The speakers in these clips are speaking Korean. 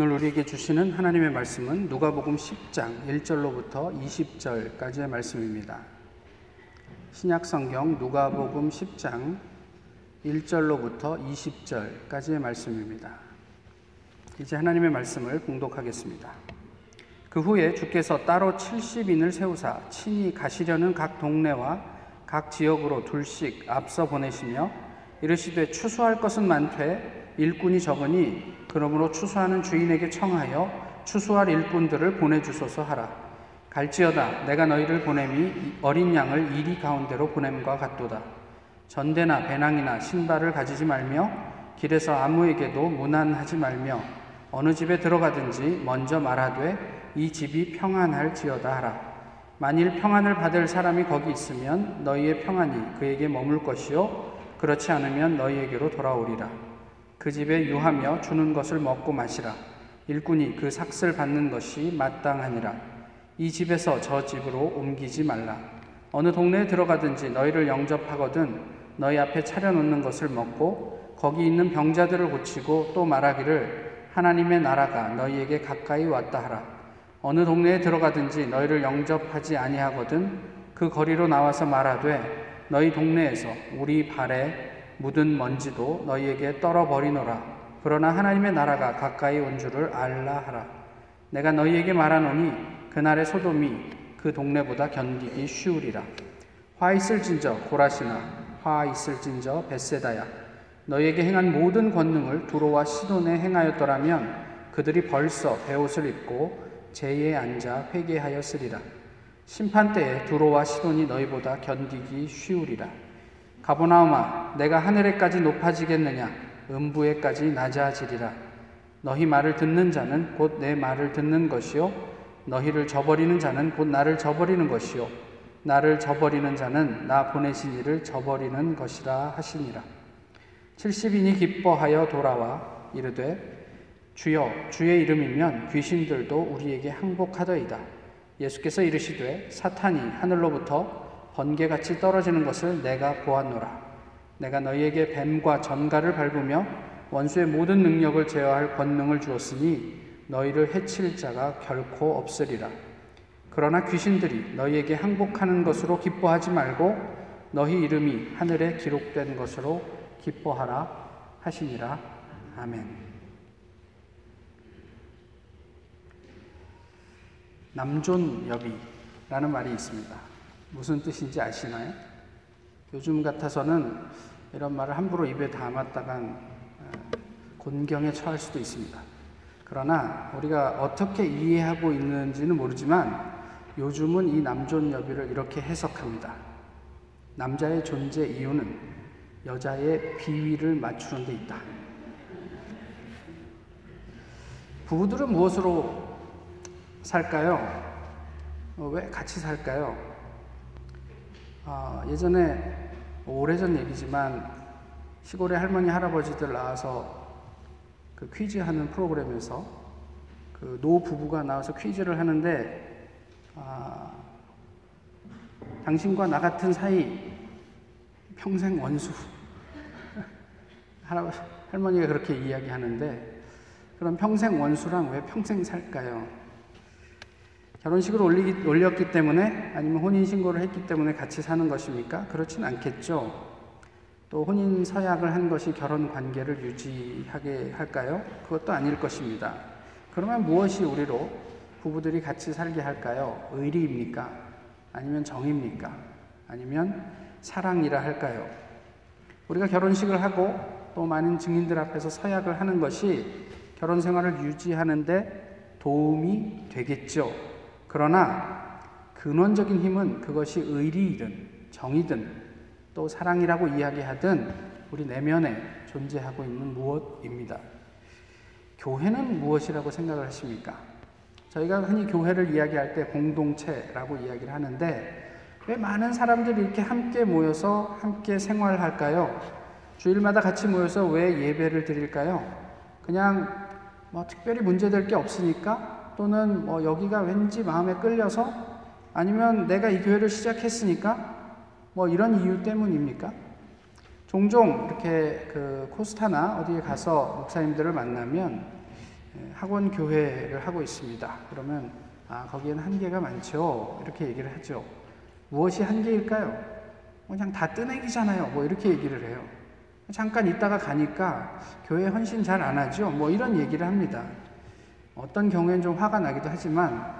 오늘 우리에게 주시는 하나님의 말씀은 누가복음 10장 1절로부터 20절까지의 말씀입니다. 신약 성경 누가복음 10장 1절로부터 20절까지의 말씀입니다. 이제 하나님의 말씀을 봉독하겠습니다. 그 후에 주께서 따로 70인을 세우사 친히 가시려는 각 동네와 각 지역으로 둘씩 앞서 보내시며 이르시되 추수할 것은 많되 일꾼이 적으니 그러므로 추수하는 주인에게 청하여 추수할 일꾼들을 보내주소서 하라. 갈지어다 내가 너희를 보냄이 어린 양을 이리 가운데로 보냄과 같도다. 전대나 배낭이나 신발을 가지지 말며 길에서 아무에게도 무난하지 말며 어느 집에 들어가든지 먼저 말하되 이 집이 평안할지어다 하라. 만일 평안을 받을 사람이 거기 있으면 너희의 평안이 그에게 머물 것이요 그렇지 않으면 너희에게로 돌아오리라. 그 집에 유하며 주는 것을 먹고 마시라. 일꾼이 그 삭슬 받는 것이 마땅하니라. 이 집에서 저 집으로 옮기지 말라. 어느 동네에 들어가든지 너희를 영접하거든 너희 앞에 차려놓는 것을 먹고 거기 있는 병자들을 고치고 또 말하기를 하나님의 나라가 너희에게 가까이 왔다 하라. 어느 동네에 들어가든지 너희를 영접하지 아니하거든 그 거리로 나와서 말하되 너희 동네에서 우리 발에 묻은 먼지도 너희에게 떨어버리노라. 그러나 하나님의 나라가 가까이 온 줄을 알라 하라. 내가 너희에게 말하노니 그날의 소돔이 그 동네보다 견디기 쉬우리라. 화 있을진저 고라시나 화 있을진저 베세다야. 너희에게 행한 모든 권능을 두로와 시돈에 행하였더라면 그들이 벌써 베옷을 입고 제에 앉아 회개하였으리라. 심판 때에 두로와 시돈이 너희보다 견디기 쉬우리라. 가보나움아 내가 하늘에까지 높아지겠느냐? 음부에까지 낮아지리라. 너희 말을 듣는 자는 곧 내 말을 듣는 것이요. 너희를 저버리는 자는 곧 나를 저버리는 것이요. 나를 저버리는 자는 나 보내신 이를 저버리는 것이라 하시니라. 70인이 기뻐하여 돌아와 이르되 주여 주의 이름이면 귀신들도 우리에게 항복하더이다. 예수께서 이르시되 사탄이 하늘로부터 번개같이 떨어지는 것을 내가 보았노라. 내가 너희에게 뱀과 전갈을 밟으며 원수의 모든 능력을 제어할 권능을 주었으니 너희를 해칠 자가 결코 없으리라. 그러나 귀신들이 너희에게 항복하는 것으로 기뻐하지 말고 너희 이름이 하늘에 기록된 것으로 기뻐하라 하시니라. 아멘. 남존여비라는 말이 있습니다. 무슨 뜻인지 아시나요? 요즘 같아서는 이런 말을 함부로 입에 담았다간 어, 곤경에 처할 수도 있습니다. 그러나 우리가 어떻게 이해하고 있는지는 모르지만 요즘은 이 남존 여비를 이렇게 해석합니다. 남자의 존재 이유는 여자의 비위를 맞추는 데 있다. 부부들은 무엇으로 살까요? 어, 왜 같이 살까요? 아, 예전에 오래전 얘기지만 시골에 할머니 할아버지들 나와서 그 퀴즈 하는 프로그램에서 그 노 부부가 나와서 퀴즈를 하는데 아, 당신과 나 같은 사이 평생 원수 할아버지 할머니가 그렇게 이야기하는데 그럼 평생 원수랑 왜 평생 살까요? 결혼식을 올리기, 올렸기 때문에 아니면 혼인신고를 했기 때문에 같이 사는 것입니까? 그렇진 않겠죠. 또 혼인 서약을 한 것이 결혼 관계를 유지하게 할까요? 그것도 아닐 것입니다. 그러면 무엇이 우리로 부부들이 같이 살게 할까요? 의리입니까? 아니면 정입니까? 아니면 사랑이라 할까요? 우리가 결혼식을 하고 또 많은 증인들 앞에서 서약을 하는 것이 결혼 생활을 유지하는데 도움이 되겠죠. 그러나 근원적인 힘은 그것이 의리이든 정이든 또 사랑이라고 이야기하든 우리 내면에 존재하고 있는 무엇입니다. 교회는 무엇이라고 생각을 하십니까? 저희가 흔히 교회를 이야기할 때 공동체라고 이야기를 하는데 왜 많은 사람들이 이렇게 함께 모여서 함께 생활할까요? 주일마다 같이 모여서 왜 예배를 드릴까요? 그냥 뭐 특별히 문제될 게 없으니까 또는 뭐 여기가 왠지 마음에 끌려서 아니면 내가 이 교회를 시작했으니까 뭐 이런 이유 때문입니까? 종종 이렇게 그 코스타나 어디에 가서 목사님들을 만나면 예, 학원 교회를 하고 있습니다. 그러면 아, 거기에는 한계가 많죠. 이렇게 얘기를 하죠. 무엇이 한계일까요? 그냥 다 뜨내기잖아요. 뭐 이렇게 얘기를 해요. 잠깐 있다가 가니까 교회 헌신 잘 안 하죠. 뭐 이런 얘기를 합니다. 어떤 경우엔 좀 화가 나기도 하지만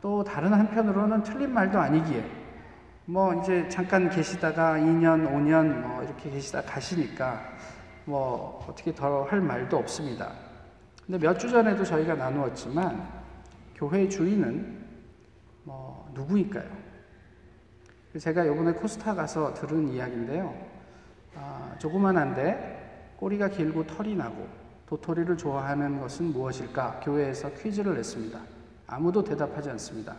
또 다른 한편으로는 틀린 말도 아니기에 뭐 이제 잠깐 계시다가 2년, 5년 뭐 이렇게 계시다 가시니까 뭐 어떻게 더 할 말도 없습니다. 근데 몇 주 전에도 저희가 나누었지만 교회 주인은 뭐 누구일까요? 제가 요번에 코스타 가서 들은 이야기인데요. 아, 조그만한데 꼬리가 길고 털이 나고 도토리를 좋아하는 것은 무엇일까? 교회에서 퀴즈를 냈습니다. 아무도 대답하지 않습니다.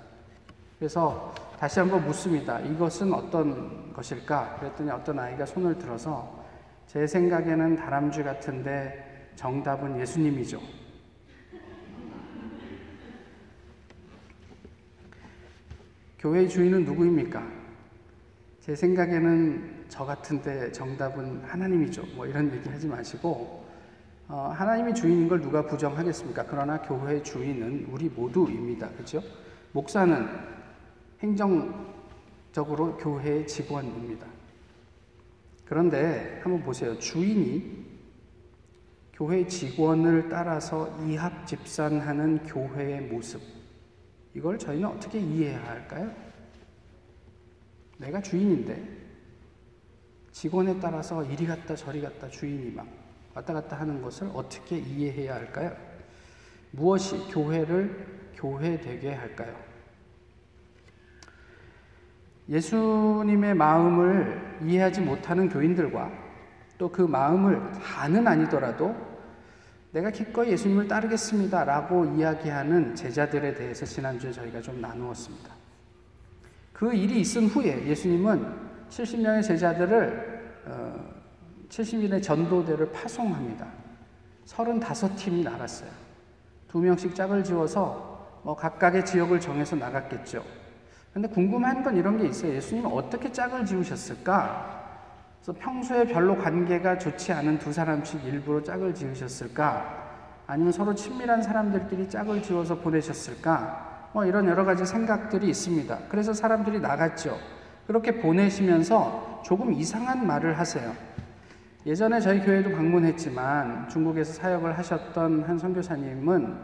그래서 다시 한번 묻습니다. 이것은 어떤 것일까? 그랬더니 어떤 아이가 손을 들어서 제 생각에는 다람쥐 같은데 정답은 예수님이죠. 교회의 주인은 누구입니까? 제 생각에는 저 같은데 정답은 하나님이죠. 뭐 이런 얘기 하지 마시고, 어, 하나님이 주인인 걸 누가 부정하겠습니까? 그러나 교회의 주인은 우리 모두입니다. 그죠? 목사는 행정적으로 교회의 직원입니다. 그런데 한번 보세요. 주인이 교회 직원을 따라서 이합 집산하는 교회의 모습. 이걸 저희는 어떻게 이해해야 할까요? 내가 주인인데 직원에 따라서 이리 갔다 저리 갔다 주인이 막 왔다 갔다 하는 것을 어떻게 이해해야 할까요? 무엇이 교회를 교회되게 할까요? 예수님의 마음을 이해하지 못하는 교인들과 또 그 마음을 다는 아니더라도 내가 기꺼이 예수님을 따르겠습니다. 라고 이야기하는 제자들에 대해서 지난주에 저희가 좀 나누었습니다. 그 일이 있은 후에 예수님은 70명의 제자들을 어, 70인의 전도대를 파송합니다. 35팀이 나갔어요. 두 명씩 짝을 지어서 뭐 각각의 지역을 정해서 나갔겠죠. 근데 궁금한 건 이런 게 있어요. 예수님은 어떻게 짝을 지으셨을까? 그래서 평소에 별로 관계가 좋지 않은 두 사람씩 일부러 짝을 지으셨을까? 아니면 서로 친밀한 사람들끼리 짝을 지어서 보내셨을까? 뭐 이런 여러 가지 생각들이 있습니다. 그래서 사람들이 나갔죠. 그렇게 보내시면서 조금 이상한 말을 하세요. 예전에 저희 교회도 방문했지만 중국에서 사역을 하셨던 한 선교사님은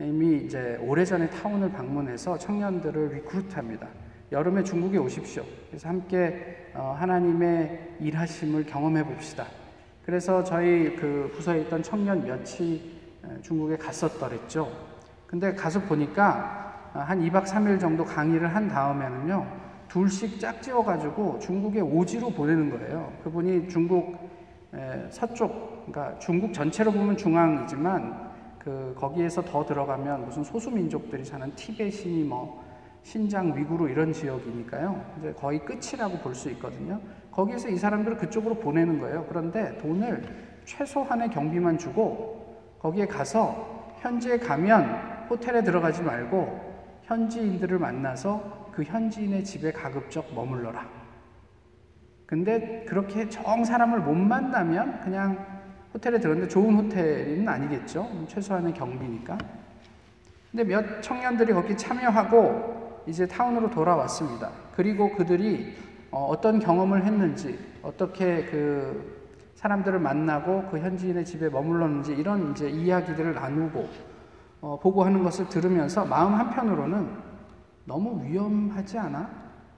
이미 이제 오래전에 타운을 방문해서 청년들을 리크루트합니다. 여름에 중국에 오십시오. 그래서 함께 어, 하나님의 일하심을 경험해 봅시다. 그래서 저희 그 부서에 있던 청년 몇이 중국에 갔었더랬죠. 근데 가서 보니까 어, 한 2박 3일 정도 강의를 한 다음에는요, 둘씩 짝지어가지고 중국에 오지로 보내는 거예요. 그분이 중국 서쪽, 그러니까 중국 전체로 보면 중앙이지만 그 거기에서 더 들어가면 무슨 소수 민족들이 사는 티베시니 뭐 신장 위구르 이런 지역이니까요. 이제 거의 끝이라고 볼 수 있거든요. 거기에서 이 사람들을 그쪽으로 보내는 거예요. 그런데 돈을 최소한의 경비만 주고 거기에 가서 현지에 가면 호텔에 들어가지 말고 현지인들을 만나서 그 현지인의 집에 가급적 머물러라. 근데 그렇게 정 사람을 못 만나면 그냥 호텔에 들었는데 좋은 호텔은 아니겠죠. 최소한의 경비니까. 근데 몇 청년들이 거기 참여하고 이제 타운으로 돌아왔습니다. 그리고 그들이 어, 떤 경험을 했는지, 어떻게 그 사람들을 만나고 그 현지인의 집에 머물렀는지 이런 이제 이야기들을 나누고 어, 보고하는 것을 들으면서 마음 한편으로는 너무 위험하지 않아?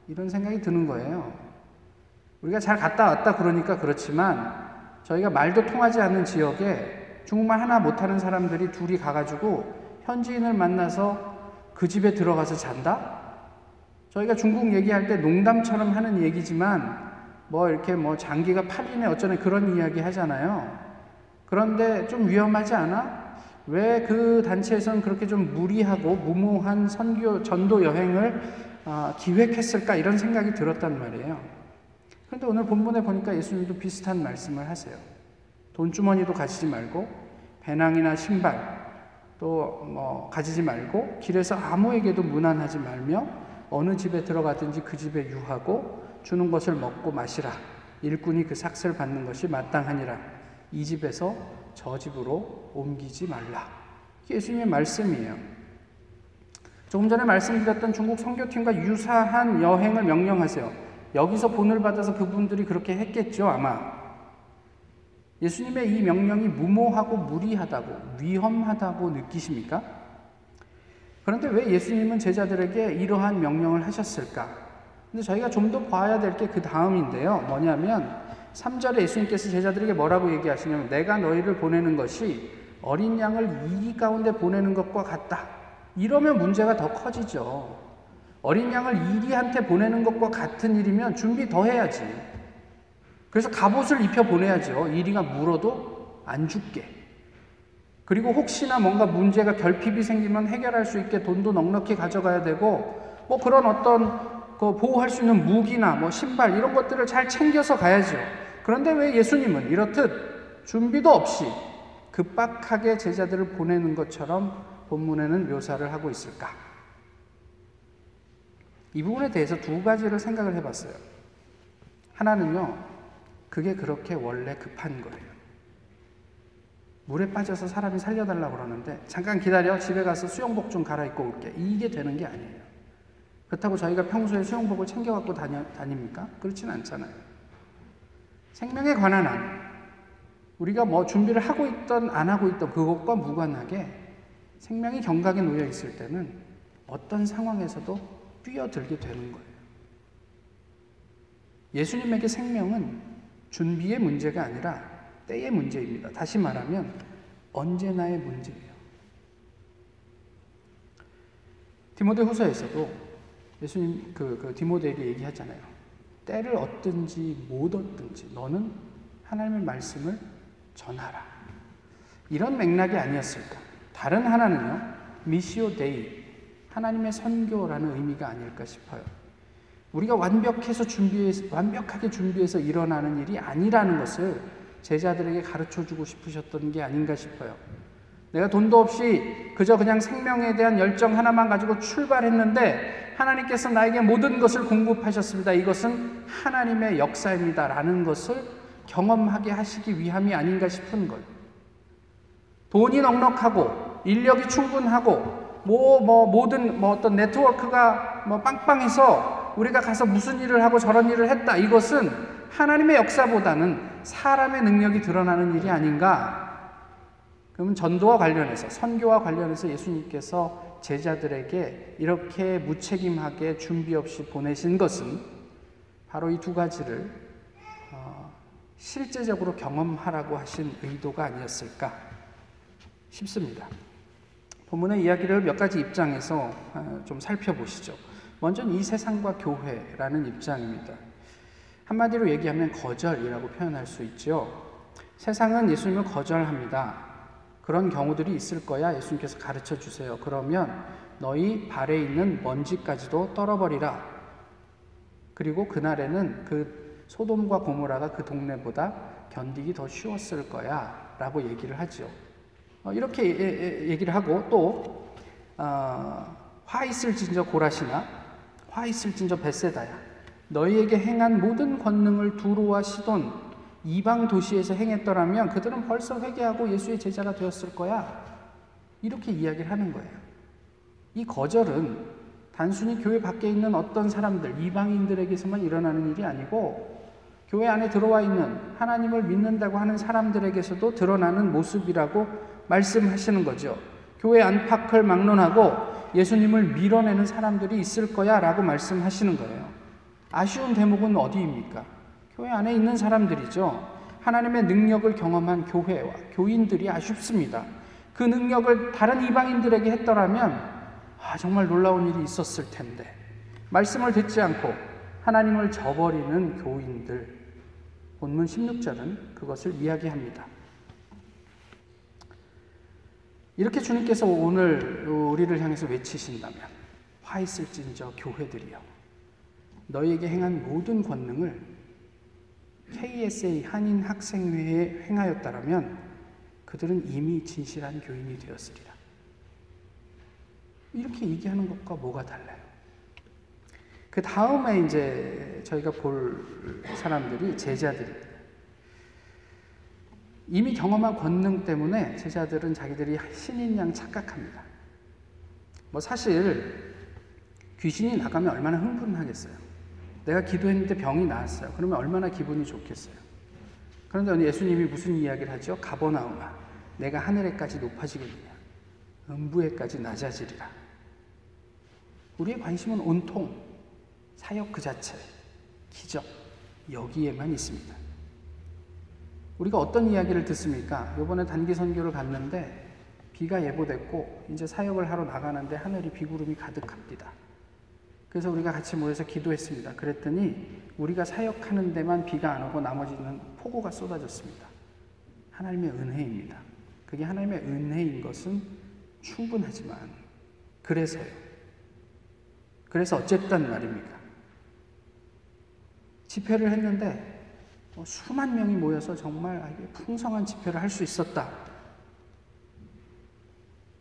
이런 생각이 드는 거예요. 우리가 잘 갔다 왔다 그러니까 그렇지만 저희가 말도 통하지 않는 지역에 중국말 하나 못하는 사람들이 둘이 가가지고 현지인을 만나서 그 집에 들어가서 잔다? 저희가 중국 얘기할 때 농담처럼 하는 얘기지만 뭐 이렇게 뭐 장기가 8이네 어쩌네 그런 이야기 하잖아요. 그런데 좀 위험하지 않아? 왜 그 단체에서는 그렇게 좀 무리하고 무모한 선교 전도 여행을 어, 기획했을까 이런 생각이 들었단 말이에요. 그런데 오늘 본문에 보니까 예수님도 비슷한 말씀을 하세요. 돈주머니도 가지지 말고 배낭이나 신발 또 뭐 가지지 말고 길에서 아무에게도 무난하지 말며 어느 집에 들어가든지 그 집에 유하고 주는 것을 먹고 마시라. 일꾼이 그 삭슬 받는 것이 마땅하니라. 이 집에서 저 집으로 옮기지 말라. 예수님의 말씀이에요. 조금 전에 말씀드렸던 중국 선교팀과 유사한 여행을 명령하세요. 여기서 본을 받아서 그분들이 그렇게 했겠죠, 아마. 예수님의 이 명령이 무모하고 무리하다고, 위험하다고 느끼십니까? 그런데 왜 예수님은 제자들에게 이러한 명령을 하셨을까? 근데 저희가 좀 더 봐야 될 게 그 다음인데요. 뭐냐면 3절에 예수님께서 제자들에게 뭐라고 얘기하시냐면 내가 너희를 보내는 것이 어린 양을 이기 가운데 보내는 것과 같다. 이러면 문제가 더 커지죠. 어린 양을 이리한테 보내는 것과 같은 일이면 준비 더 해야지. 그래서 갑옷을 입혀 보내야죠. 이리가 물어도 안 죽게. 그리고 혹시나 뭔가 문제가 결핍이 생기면 해결할 수 있게 돈도 넉넉히 가져가야 되고 뭐 그런 어떤 그 보호할 수 있는 무기나 뭐 신발 이런 것들을 잘 챙겨서 가야죠. 그런데 왜 예수님은 이렇듯 준비도 없이 급박하게 제자들을 보내는 것처럼 본문에는 묘사를 하고 있을까? 이 부분에 대해서 두 가지를 생각을 해봤어요. 하나는요, 그게 그렇게 원래 급한 거예요. 물에 빠져서 사람이 살려달라고 그러는데, 잠깐 기다려, 집에 가서 수영복 좀 갈아입고 올게. 이게 되는 게 아니에요. 그렇다고 저희가 평소에 수영복을 챙겨갖고 다녀, 다닙니까? 그렇진 않잖아요. 생명에 관한 한, 우리가 뭐 준비를 하고 있던, 안 하고 있던 그것과 무관하게 생명이 경각에 놓여 있을 때는 어떤 상황에서도 뛰어들게 되는 거예요. 예수님에게 생명은 준비의 문제가 아니라 때의 문제입니다. 다시 말하면 언제나의 문제예요. 디모데 후서에서도 예수님 그, 그 디모데에게 얘기하잖아요. 때를 얻든지 못 얻든지 너는 하나님의 말씀을 전하라. 이런 맥락이 아니었을까? 다른 하나는요, Missio Dei, 하나님의 선교라는 의미가 아닐까 싶어요. 우리가 완벽해서 준비해서, 완벽하게 준비해서 일어나는 일이 아니라는 것을 제자들에게 가르쳐 주고 싶으셨던 게 아닌가 싶어요. 내가 돈도 없이 그저 그냥 생명에 대한 열정 하나만 가지고 출발했는데 하나님께서 나에게 모든 것을 공급하셨습니다. 이것은 하나님의 역사입니다. 라는 것을 경험하게 하시기 위함이 아닌가 싶은 거예요. 돈이 넉넉하고 인력이 충분하고 뭐, 뭐, 모든 뭐 어떤 네트워크가 뭐 빵빵해서 우리가 가서 무슨 일을 하고 저런 일을 했다. 이것은 하나님의 역사보다는 사람의 능력이 드러나는 일이 아닌가 그러면 전도와 관련해서 선교와 관련해서 예수님께서 제자들에게 이렇게 무책임하게 준비 없이 보내신 것은 바로 이 두 가지를 어, 실제적으로 경험하라고 하신 의도가 아니었을까 싶습니다. 본문의 이야기를 몇 가지 입장에서 어, 좀 살펴보시죠. 먼저는 이 세상과 교회라는 입장입니다. 한마디로 얘기하면 거절이라고 표현할 수 있죠. 세상은 예수님을 거절합니다. 그런 경우들이 있을 거야. 예수님께서 가르쳐 주세요. 그러면 너희 발에 있는 먼지까지도 떨어버리라. 그리고 그날에는 그 소돔과 고모라가 그 동네보다 견디기 더 쉬웠을 거야. 라고 얘기를. 어, 이렇게 얘기를 하고 또, 어, 화 있을 진저 고라시나 화 있을 진저 베세다야. 너희에게 행한 모든 권능을 두루와 시돈 이방 도시에서 행했더라면 그들은 벌써 회개하고 예수의 제자가 되었을 거야. 이렇게 이야기를 하는 거예요. 이 거절은 단순히 교회 밖에 있는 어떤 사람들, 이방인들에게서만 일어나는 일이 아니고 교회 안에 들어와 있는 하나님을 믿는다고 하는 사람들에게서도 드러나는 모습이라고 말씀하시는 거죠. 교회 안팎을 막론하고 예수님을 밀어내는 사람들이 있을 거야 라고 말씀하시는 거예요. 아쉬운 대목은 어디입니까? 교회 안에 있는 사람들이죠. 하나님의 능력을 경험한 교회와 교인들이 아쉽습니다. 그 능력을 다른 이방인들에게 했더라면 아, 정말 놀라운 일이 있었을 텐데. 말씀을 듣지 않고 하나님을 저버리는 교인들. 본문 16절은 그것을 이야기합니다. 이렇게 주님께서 오늘 우리를 향해서 외치신다면 화 있을진저 교회들이여 너희에게 행한 모든 권능을 KSA 한인 학생회에 행하였다면 그들은 이미 진실한 교인이 되었으리라. 이렇게 얘기하는 것과 뭐가 달라요? 그 다음에 이제 저희가 볼 사람들이 제자들입니다. 이미 경험한 권능 때문에 제자들은 자기들이 신인 양 착각합니다. 뭐 사실 귀신이 나가면 얼마나 흥분하겠어요. 내가 기도했는데 병이 나았어요. 그러면 얼마나 기분이 좋겠어요. 그런데 예수님이 무슨 이야기를 하죠? 가버나움아, 내가 하늘에까지 높아지겠느냐? 음부에까지 낮아지리라. 우리의 관심은 온통 사역 그 자체, 기적, 여기에만 있습니다. 우리가 어떤 이야기를 듣습니까? 이번에 단기 선교를 갔는데 비가 예보됐고 이제 사역을 하러 나가는데 하늘이 비구름이 가득합니다. 그래서 우리가 같이 모여서 기도했습니다. 그랬더니 우리가 사역하는 데만 비가 안 오고 나머지는 폭우가 쏟아졌습니다. 하나님의 은혜입니다. 그게 하나님의 은혜인 것은 충분하지만 그래서요. 그래서 어쨌단 말입니까? 집회를 했는데 뭐 수만 명이 모여서 정말 풍성한 집회를 할 수 있었다.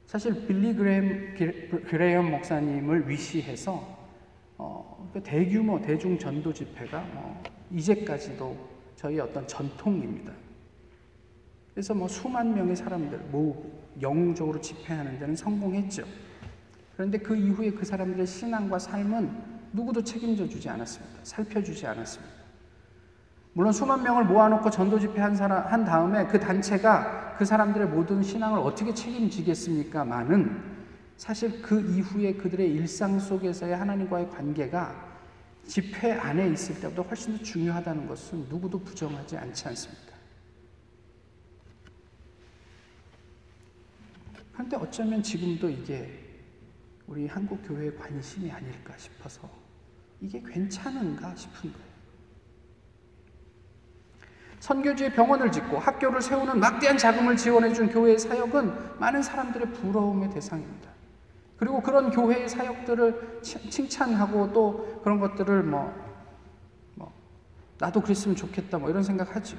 사실 빌리 그레임, 그레이엄 목사님을 위시해서 어, 그 대규모 대중 전도 집회가 어, 이제까지도 저희 어떤 전통입니다. 그래서 뭐 수만 명의 사람들 모으고 영웅적으로 집회하는 데는 성공했죠. 그런데 그 이후에 그 사람들의 신앙과 삶은 누구도 책임져 주지 않았습니다. 살펴주지 않았습니다. 물론 수만 명을 모아놓고 전도 집회한 사람 한 다음에 그 단체가 그 사람들의 모든 신앙을 어떻게 책임지겠습니까? 많은 사실 그 이후에 그들의 일상 속에서의 하나님과의 관계가 집회 안에 있을 때보다 훨씬 더 중요하다는 것은 누구도 부정하지 않지 않습니까? 그런데 어쩌면 지금도 이게 우리 한국 교회의 관심이 아닐까 싶어서 이게 괜찮은가 싶은 거예요. 선교지에 병원을 짓고 학교를 세우는 막대한 자금을 지원해 준 교회의 사역은 많은 사람들의 부러움의 대상입니다. 그리고 그런 교회의 사역들을 칭찬하고 또 그런 것들을 뭐, 뭐 나도 그랬으면 좋겠다 뭐 이런 생각하죠.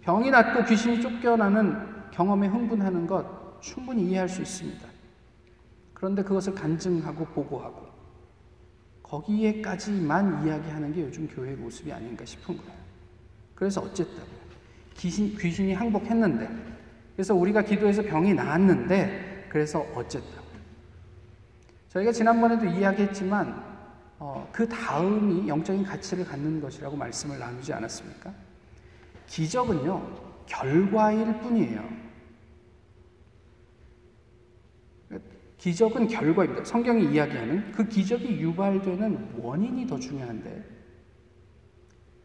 병이 낫고 귀신이 쫓겨나는 경험에 흥분하는 것 충분히 이해할 수 있습니다. 그런데 그것을 간증하고 보고하고 거기에까지만 이야기하는 게 요즘 교회의 모습이 아닌가 싶은 거예요. 그래서 어쨌든 귀신, 귀신이 항복했는데 그래서 우리가 기도해서 병이 나았는데 그래서 어쨌든 저희가 지난번에도 이야기했지만 어, 그 다음이 영적인 가치를 갖는 것이라고 말씀을 나누지 않았습니까? 기적은요 결과일 뿐이에요. 기적은 결과입니다. 성경이 이야기하는 그 기적이 유발되는 원인이 더 중요한데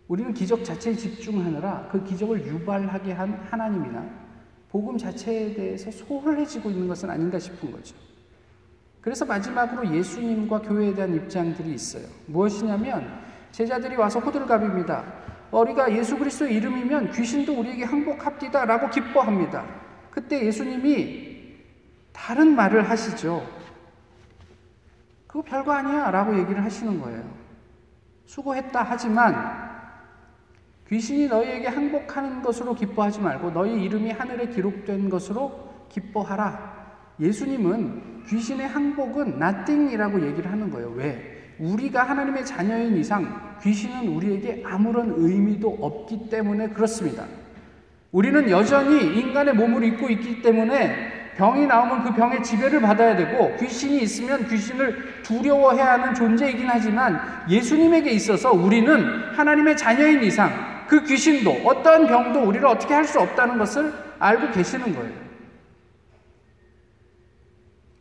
우리는 기적 자체에 집중하느라 그 기적을 유발하게 한 하나님이나 복음 자체에 대해서 소홀해지고 있는 것은 아닌가 싶은 거죠. 그래서 마지막으로 예수님과 교회에 대한 입장들이 있어요. 무엇이냐면 제자들이 와서 호들갑입니다. 우리가 예수 그리스도의 이름이면 귀신도 우리에게 항복합디다라고 기뻐합니다. 그때 예수님이 다른 말을 하시죠. 그거 별거 아니야 라고 얘기를 하시는 거예요. 수고했다 하지만 귀신이 너희에게 항복하는 것으로 기뻐하지 말고 너희 이름이 하늘에 기록된 것으로 기뻐하라. 예수님은 귀신의 항복은 nothing이라고 얘기를 하는 거예요. 왜? 우리가 하나님의 자녀인 이상 귀신은 우리에게 아무런 의미도 없기 때문에 그렇습니다. 우리는 여전히 인간의 몸을 입고 있기 때문에 병이 나오면 그 병의 지배를 받아야 되고 귀신이 있으면 귀신을 두려워해야 하는 존재이긴 하지만 예수님에게 있어서 우리는 하나님의 자녀인 이상 그 귀신도 어떠한 병도 우리를 어떻게 할 수 없다는 것을 알고 계시는 거예요.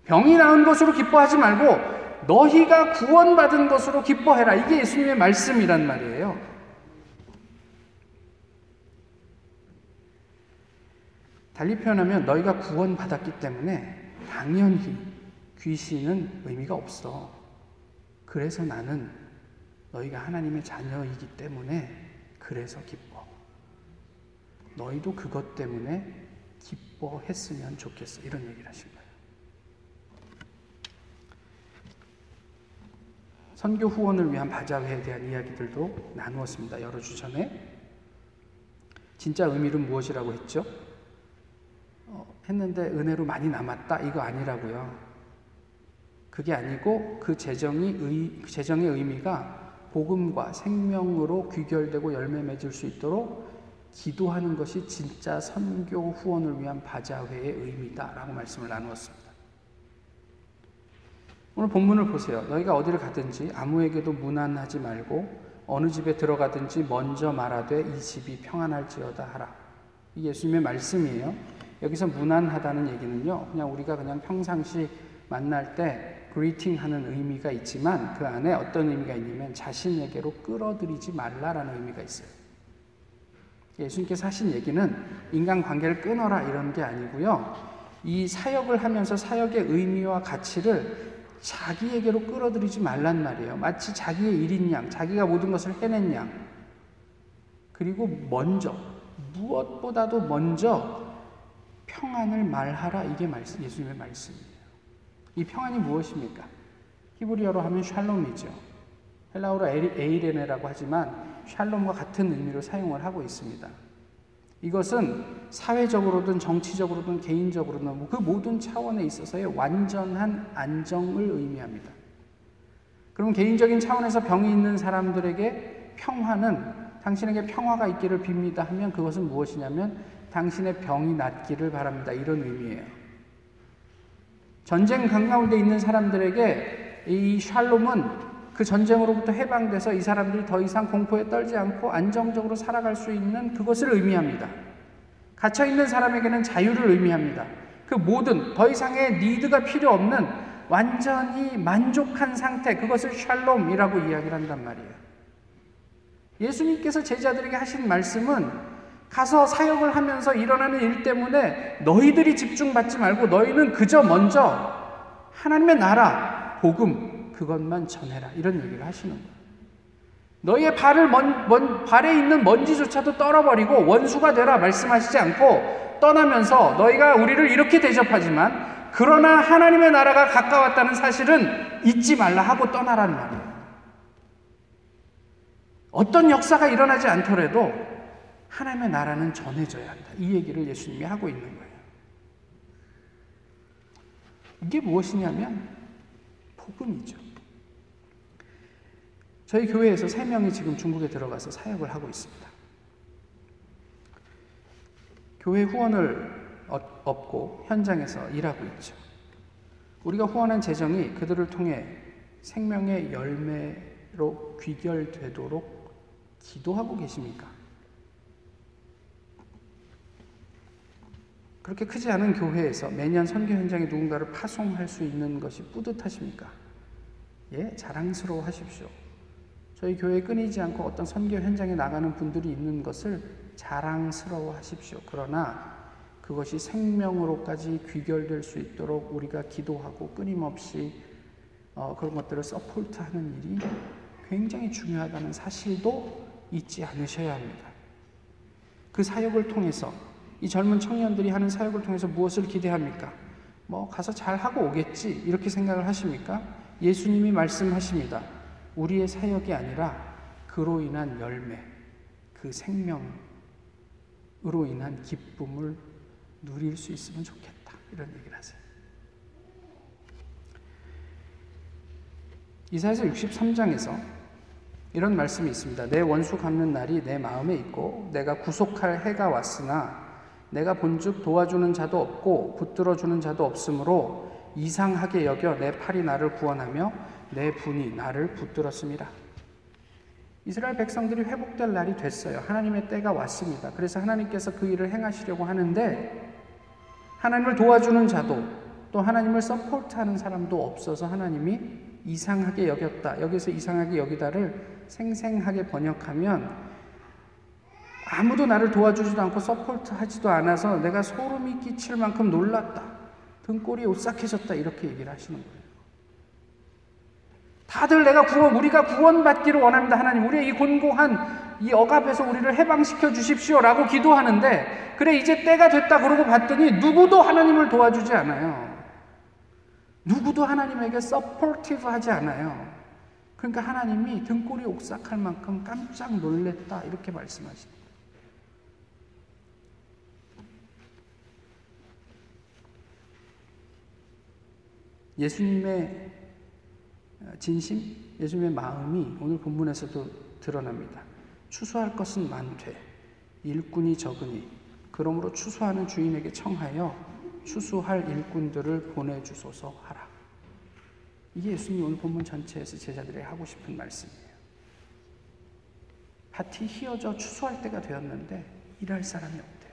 병이 나은 것으로 기뻐하지 말고 너희가 구원받은 것으로 기뻐해라. 이게 예수님의 말씀이란 말이에요. 달리 표현하면 너희가 구원받았기 때문에 당연히 귀신은 의미가 없어. 그래서 나는 너희가 하나님의 자녀이기 때문에 그래서 기뻐. 너희도 그것 때문에 기뻐했으면 좋겠어. 이런 얘기를 하신 거예요. 선교 후원을 위한 바자회에 대한 이야기들도 나누었습니다. 여러 주 전에. 진짜 의미는 무엇이라고 했죠? 어, 했는데 은혜로 많이 남았다. 이거 아니라고요. 그게 아니고 그 재정이 의, 그 재정의 의미가 복음과 생명으로 귀결되고 열매 맺을 수 있도록 기도하는 것이 진짜 선교 후원을 위한 바자회의 의미다라고 말씀을 나누었습니다. 오늘 본문을 보세요. 너희가 어디를 가든지 아무에게도 무난하지 말고 어느 집에 들어가든지 먼저 말하되 이 집이 평안할지어다 하라. 이 예수님의 말씀이에요. 여기서 무난하다는 얘기는요. 그냥 우리가 그냥 평상시 만날 때 그리팅 하는 의미가 있지만 그 안에 어떤 의미가 있냐면 자신에게로 끌어들이지 말라라는 의미가 있어요. 예수님께서 하신 얘기는 인간 관계를 끊어라 이런 게 아니고요. 이 사역을 하면서 사역의 의미와 가치를 자기에게로 끌어들이지 말란 말이에요. 마치 자기의 일인 양, 자기가 모든 것을 해낸 양. 그리고 먼저, 무엇보다도 먼저 평안을 말하라. 이게 예수님의 말씀이에요. 이 평안이 무엇입니까? 히브리어로 하면 샬롬이죠. 헬라어로 에이레네라고 하지만 샬롬과 같은 의미로 사용을 하고 있습니다. 이것은 사회적으로든 정치적으로든 개인적으로든 그 모든 차원에 있어서의 완전한 안정을 의미합니다. 그럼 개인적인 차원에서 병이 있는 사람들에게 평화는 당신에게 평화가 있기를 빕니다 하면 그것은 무엇이냐면 당신의 병이 낫기를 바랍니다. 이런 의미예요. 전쟁 강가운데 있는 사람들에게 이 샬롬은 그 전쟁으로부터 해방돼서 이 사람들이 더 이상 공포에 떨지 않고 안정적으로 살아갈 수 있는 그것을 의미합니다. 갇혀 있는 사람에게는 자유를 의미합니다. 그 모든 더 이상의 니드가 필요 없는 완전히 만족한 상태 그것을 샬롬이라고 이야기를 한단 말이에요. 예수님께서 제자들에게 하신 말씀은 가서 사역을 하면서 일어나는 일 때문에 너희들이 집중받지 말고 너희는 그저 먼저 하나님의 나라, 복음, 그것만 전해라. 이런 얘기를 하시는 거예요. 너희의 발을 먼, 먼, 발에 있는 먼지조차도 떨어버리고 원수가 되라 말씀하시지 않고 떠나면서 너희가 우리를 이렇게 대접하지만 그러나 하나님의 나라가 가까웠다는 사실은 잊지 말라 하고 떠나라는 말이에요. 어떤 역사가 일어나지 않더라도 하나님의 나라는 전해져야 한다. 이 얘기를 예수님이 하고 있는 거예요. 이게 무엇이냐면 복음이죠. 저희 교회에서 세 명이 지금 중국에 들어가서 사역을 하고 있습니다. 교회 후원을 얻고 현장에서 일하고 있죠. 우리가 후원한 재정이 그들을 통해 생명의 열매로 귀결되도록 기도하고 계십니까? 그렇게 크지 않은 교회에서 매년 선교 현장에 누군가를 파송할 수 있는 것이 뿌듯하십니까? 예, 자랑스러워 하십시오. 저희 교회에 끊이지 않고 어떤 선교 현장에 나가는 분들이 있는 것을 자랑스러워 하십시오. 그러나 그것이 생명으로까지 귀결될 수 있도록 우리가 기도하고 끊임없이 어, 그런 것들을 서포트하는 일이 굉장히 중요하다는 사실도 잊지 않으셔야 합니다. 그 사역을 통해서 이 젊은 청년들이 하는 사역을 통해서 무엇을 기대합니까? 뭐 가서 잘 하고 오겠지 이렇게 생각을 하십니까? 예수님이 말씀하십니다. 우리의 사역이 아니라 그로 인한 열매, 그 생명으로 인한 기쁨을 누릴 수 있으면 좋겠다. 이런 얘기를 하세요. 이사에서 63장에서 이런 말씀이 있습니다. 내 원수 갚는 날이 내 마음에 있고 내가 구속할 해가 왔으나 내가 본즉 도와주는 자도 없고 붙들어 주는 자도 없으므로 이상하게 여겨 내 팔이 나를 구원하며 내 분이 나를 붙들었습니다. 이스라엘 백성들이 회복될 날이 됐어요. 하나님의 때가 왔습니다. 그래서 하나님께서 그 일을 행하시려고 하는데 하나님을 도와주는 자도 또 하나님을 support하는 사람도 없어서 하나님이 이상하게 여겼다. 여기서 이상하게 여기다를 생생하게 번역하면 아무도 나를 도와주지도 않고 support하지도 않아서 내가 소름이 끼칠 만큼 놀랐다. 등골이 오싹해졌다. 이렇게 얘기를 하시는 거예요. 다들 내가 구원, 우리가 구원받기를 원합니다. 하나님, 우리의 이 곤고한 이 억압에서 우리를 해방시켜 주십시오 라고 기도하는데, 그래, 이제 때가 됐다 그러고 봤더니 누구도 하나님을 도와주지 않아요. 누구도 하나님에게 supportive 하지 않아요. 그러니까 하나님이 등골이 오싹할 만큼 깜짝 놀랬다. 이렇게 말씀하십니다. 예수님의 진심, 예수님의 마음이 오늘 본문에서도 드러납니다. 추수할 것은 많되 일꾼이 적으니 그러므로 추수하는 주인에게 청하여 추수할 일꾼들을 보내주소서 하라. 이게 예수님이 오늘 본문 전체에서 제자들에게 하고 싶은 말씀이에요. 밭이 휘어져 추수할 때가 되었는데 일할 사람이 없대요.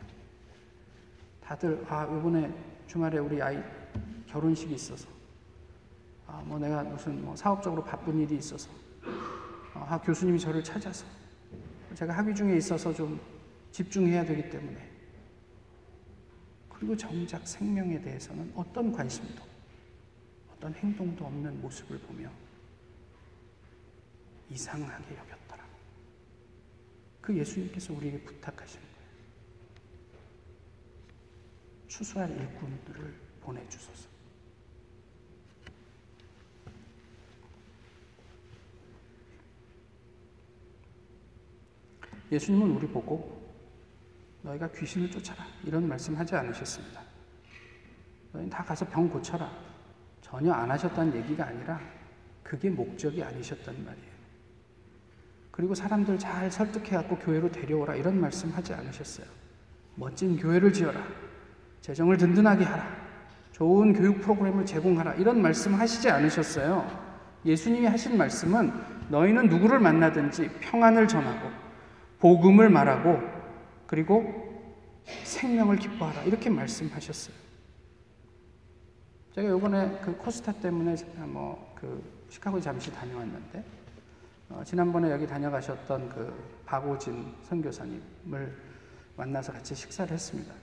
다들 아 이번에 주말에 우리 아이 결혼식이 있어서 아뭐 내가 무슨 뭐 사업적으로 바쁜 일이 있어서 아 교수님이 저를 찾아서 제가 학위 중에 있어서 좀 집중해야 되기 때문에 그리고 정작 생명에 대해서는 어떤 관심도 어떤 행동도 없는 모습을 보며 이상하게 여겼더라. 그 예수님께서 우리에게 부탁하시는 거예요. 추수할 일꾼들을 보내주소서. 예수님은 우리 보고 너희가 귀신을 쫓아라 이런 말씀 하지 않으셨습니다. 너희 다 가서 병 고쳐라 전혀 안 하셨다는 얘기가 아니라 그게 목적이 아니셨단 말이에요. 그리고 사람들 잘 설득해갖고 교회로 데려오라 이런 말씀 하지 않으셨어요. 멋진 교회를 지어라 재정을 든든하게 하라 좋은 교육 프로그램을 제공하라 이런 말씀 하시지 않으셨어요. 예수님이 하신 말씀은 너희는 누구를 만나든지 평안을 전하고 복음을 말하고 그리고 생명을 기뻐하라 이렇게 말씀하셨어요. 제가 요번에 그 코스타 때문에 뭐그 시카고에 잠시 다녀왔는데 어, 지난번에 여기 다녀가셨던 그 박오진 선교사님을 만나서 같이 식사를 했습니다.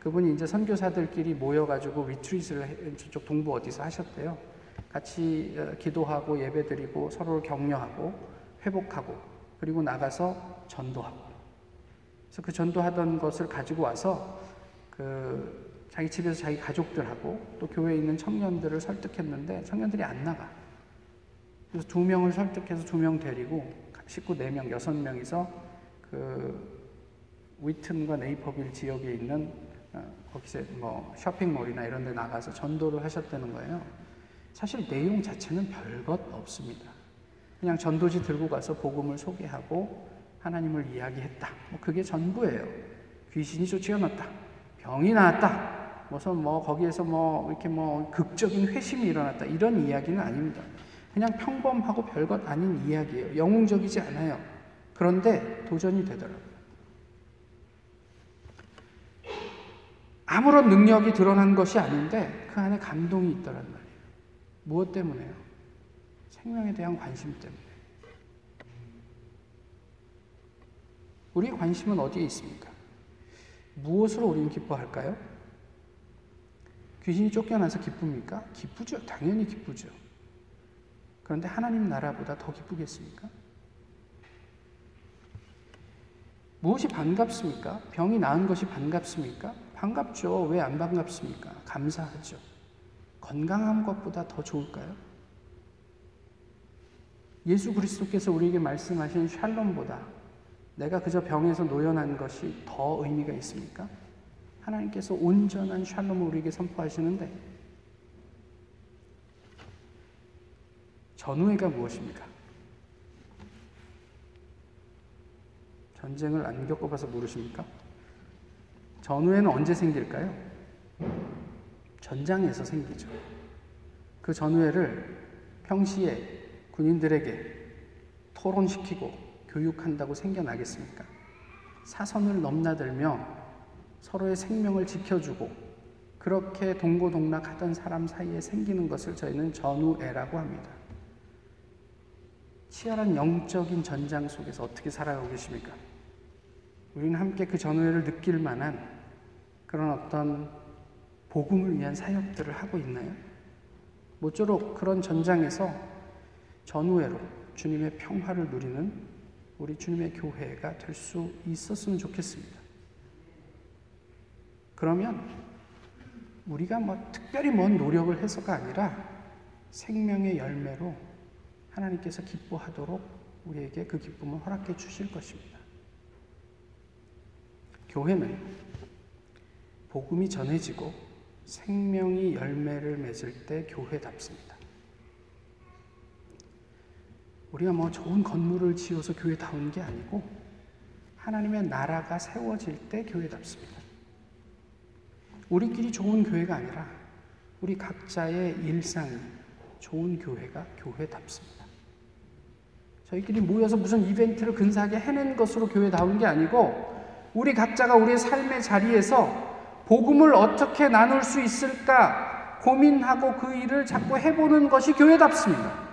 그분이 이제 선교사들끼리 모여가지고 리트리트를 저쪽 동부 어디서 하셨대요. 같이 어, 기도하고 예배드리고 서로를 격려하고 회복하고 그리고 나가서 전도하고. 그래서 그 전도하던 것을 가지고 와서 그 자기 집에서 자기 가족들하고 또 교회에 있는 청년들을 설득했는데 청년들이 안 나가. 그래서 두 명을 설득해서 두 명 데리고 식구 네 명, 여섯 명이서 그 위튼과 네이퍼빌 지역에 있는 어, 거기서 뭐 쇼핑몰이나 이런 데 나가서 전도를 하셨다는 거예요. 사실 내용 자체는 별것 없습니다. 그냥 전도지 들고 가서 복음을 소개하고 하나님을 이야기했다. 뭐 그게 전부예요. 귀신이 쫓겨났다. 병이 나았다. 무슨 뭐 거기에서 뭐 이렇게 뭐 극적인 회심이 일어났다. 이런 이야기는 아닙니다. 그냥 평범하고 별것 아닌 이야기예요. 영웅적이지 않아요. 그런데 도전이 되더라고요. 아무런 능력이 드러난 것이 아닌데 그 안에 감동이 있더란 말이에요. 무엇 때문에요? 생명에 대한 관심 때문에. 우리의 관심은 어디에 있습니까? 무엇으로 우리는 기뻐할까요? 귀신이 쫓겨나서 기쁩니까? 기쁘죠. 당연히 기쁘죠. 그런데 하나님 나라보다 더 기쁘겠습니까? 무엇이 반갑습니까? 병이 나은 것이 반갑습니까? 반갑죠. 왜 안 반갑습니까? 감사하죠. 건강한 것보다 더 좋을까요? 예수 그리스도께서 우리에게 말씀하신 샬롬보다 내가 그저 병에서 노연한 것이 더 의미가 있습니까? 하나님께서 온전한 샬롬을 우리에게 선포하시는데 전후회가 무엇입니까? 전쟁을 안 겪어봐서 모르십니까? 전후회는 언제 생길까요? 전장에서 생기죠. 그 전후회를 평시에 군인들에게 토론시키고 교육한다고 생겨나겠습니까? 사선을 넘나들며 서로의 생명을 지켜주고 그렇게 동고동락하던 사람 사이에 생기는 것을 저희는 전후애라고 합니다. 치열한 영적인 전장 속에서 어떻게 살아가고 계십니까? 우리는 함께 그 전후회를 느낄 만한 그런 어떤 복음을 위한 사역들을 하고 있나요? 모쪼록 그런 전장에서 전후회로 주님의 평화를 누리는 우리 주님의 교회가 될 수 있었으면 좋겠습니다. 그러면 우리가 뭐 특별히 뭔 노력을 해서가 아니라 생명의 열매로 하나님께서 기뻐하도록 우리에게 그 기쁨을 허락해 주실 것입니다. 교회는 복음이 전해지고 생명이 열매를 맺을 때 교회답습니다. 우리가 뭐 좋은 건물을 지어서 교회다운 게 아니고 하나님의 나라가 세워질 때 교회답습니다. 우리끼리 좋은 교회가 아니라 우리 각자의 일상이 좋은 교회가 교회답습니다. 저희끼리 모여서 무슨 이벤트를 근사하게 해낸 것으로 교회다운 게 아니고 우리 각자가 우리의 삶의 자리에서 복음을 어떻게 나눌 수 있을까 고민하고 그 일을 자꾸 해보는 것이 교회답습니다.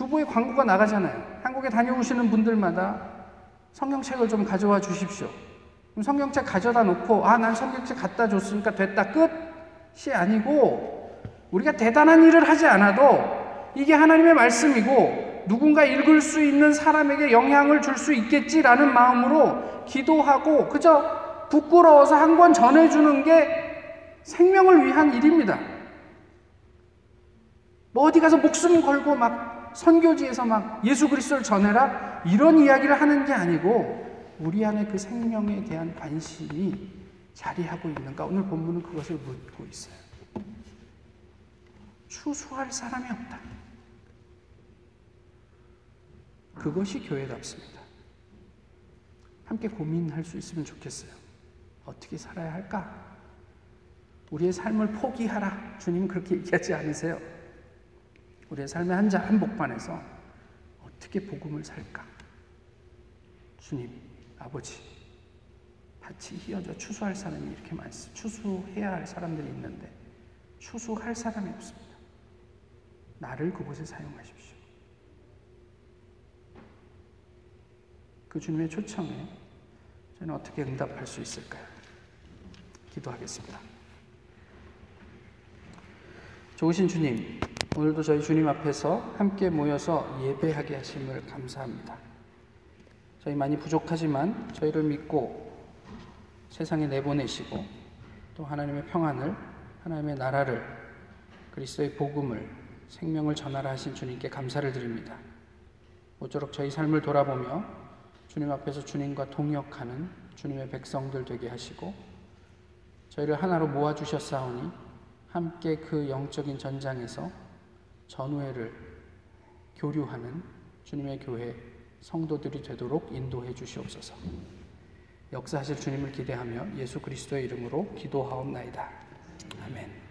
주보에 광고가 나가잖아요. 한국에 다녀오시는 분들마다 성경책을 좀 가져와 주십시오. 그럼 성경책 가져다 놓고, 아, 난 성경책 갖다 줬으니까 됐다. 끝이 아니고, 우리가 대단한 일을 하지 않아도 이게 하나님의 말씀이고, 누군가 읽을 수 있는 사람에게 영향을 줄 수 있겠지라는 마음으로 기도하고, 그저 부끄러워서 한 권 전해주는 게 생명을 위한 일입니다. 뭐 어디 가서 목숨 걸고 막 선교지에서 막 예수 그리스도를 전해라 이런 이야기를 하는 게 아니고 우리 안에 그 생명에 대한 관심이 자리하고 있는가 오늘 본문은 그것을 묻고 있어요. 추수할 사람이 없다. 그것이 교회답습니다. 함께 고민할 수 있으면 좋겠어요. 어떻게 살아야 할까? 우리의 삶을 포기하라. 주님 그렇게 얘기하지 않으세요. 우리의 삶의 한자 한복판에서 어떻게 복음을 살까? 주님, 아버지, 밭이 휘어져 추수할 사람이 이렇게 많습니다. 추수해야 할 사람들이 있는데 추수할 사람이 없습니다. 나를 그곳에 사용하십시오. 그 주님의 초청에 저는 어떻게 응답할 수 있을까요? 기도하겠습니다. 좋으신 주님, 오늘도 저희 주님 앞에서 함께 모여서 예배하게 하심을 감사합니다. 저희 많이 부족하지만 저희를 믿고 세상에 내보내시고 또 하나님의 평안을 하나님의 나라를 그리스도의 복음을 생명을 전하라 하신 주님께 감사를 드립니다. 모쪼록 저희 삶을 돌아보며 주님 앞에서 주님과 동역하는 주님의 백성들 되게 하시고 저희를 하나로 모아 주셨사오니 함께 그 영적인 전장에서 전우회를 교류하는 주님의 교회 성도들이 되도록 인도해 주시옵소서. 역사하실 주님을 기대하며 예수 그리스도의 이름으로 기도하옵나이다. 아멘.